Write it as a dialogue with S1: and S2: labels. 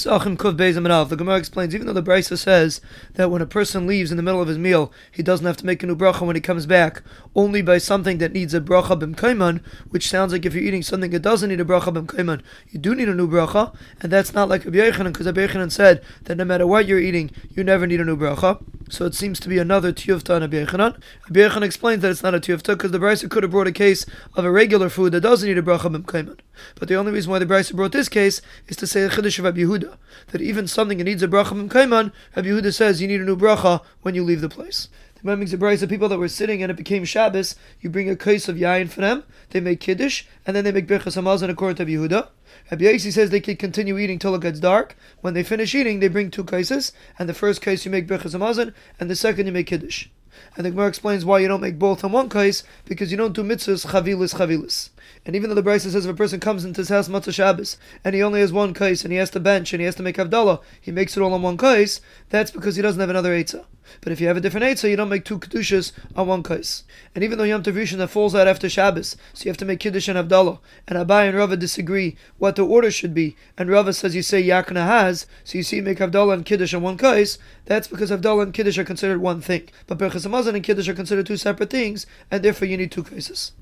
S1: Pesachim Kuv The Gemara explains, even though the Brisa says that when a person leaves in the middle of his meal, he doesn't have to make a new bracha when he comes back, only by something that needs a bracha b'mkaiman, which sounds like if you're eating something that doesn't need a bracha b'mkaiman, you do need a new bracha, and that's not like Rabbi Yochanan, because Rabbi Yochanan said that no matter what you're eating, you never need a new bracha. So it seems to be another tiyuvta on Rabbi Yochanan. Explains that it's not a tiyuvta because the Brisa could have brought a case of a regular food that doesn't need a bracha b'mkaiman. But the only reason why the Brisa brought this case is to say the chiddush of Yehuda that even something that needs a bracha from kaiman, Rabbi Yehuda says you need a new bracha when you leave the place. The Imam makes people that were sitting and it became Shabbos. You bring a case of yain for them. They make kiddush and then they make birchas hamazon according to Yehuda. Rabbi Yaisi says they can continue eating till it gets dark. When they finish eating, they bring two cases, and the first case you make birchas hamazon, and the second you make kiddush. And the Gemara explains why you don't make both in one case, because you don't do mitzvahs chavilis chavilis. And even though the Brisa says if a person comes into his house Motzei Shabbos and he only has one case and he has to bench and he has to make Havdalah, he makes it all on one case, that's because he doesn't have another Eitzah. But if you have a different Eitzah, you don't make two Kedushas on one case. And even though Yom Tov Rishon that falls out after Shabbos, so you have to make Kiddush and Havdalah, and Abai and Rava disagree what the order should be, and Rava says you say Yaknehaz, so you see you make Havdalah and Kiddush on one case, that's because Havdalah and Kiddush are considered one thing. But Berchas and Kiddush are considered two separate things, and therefore you need two cases.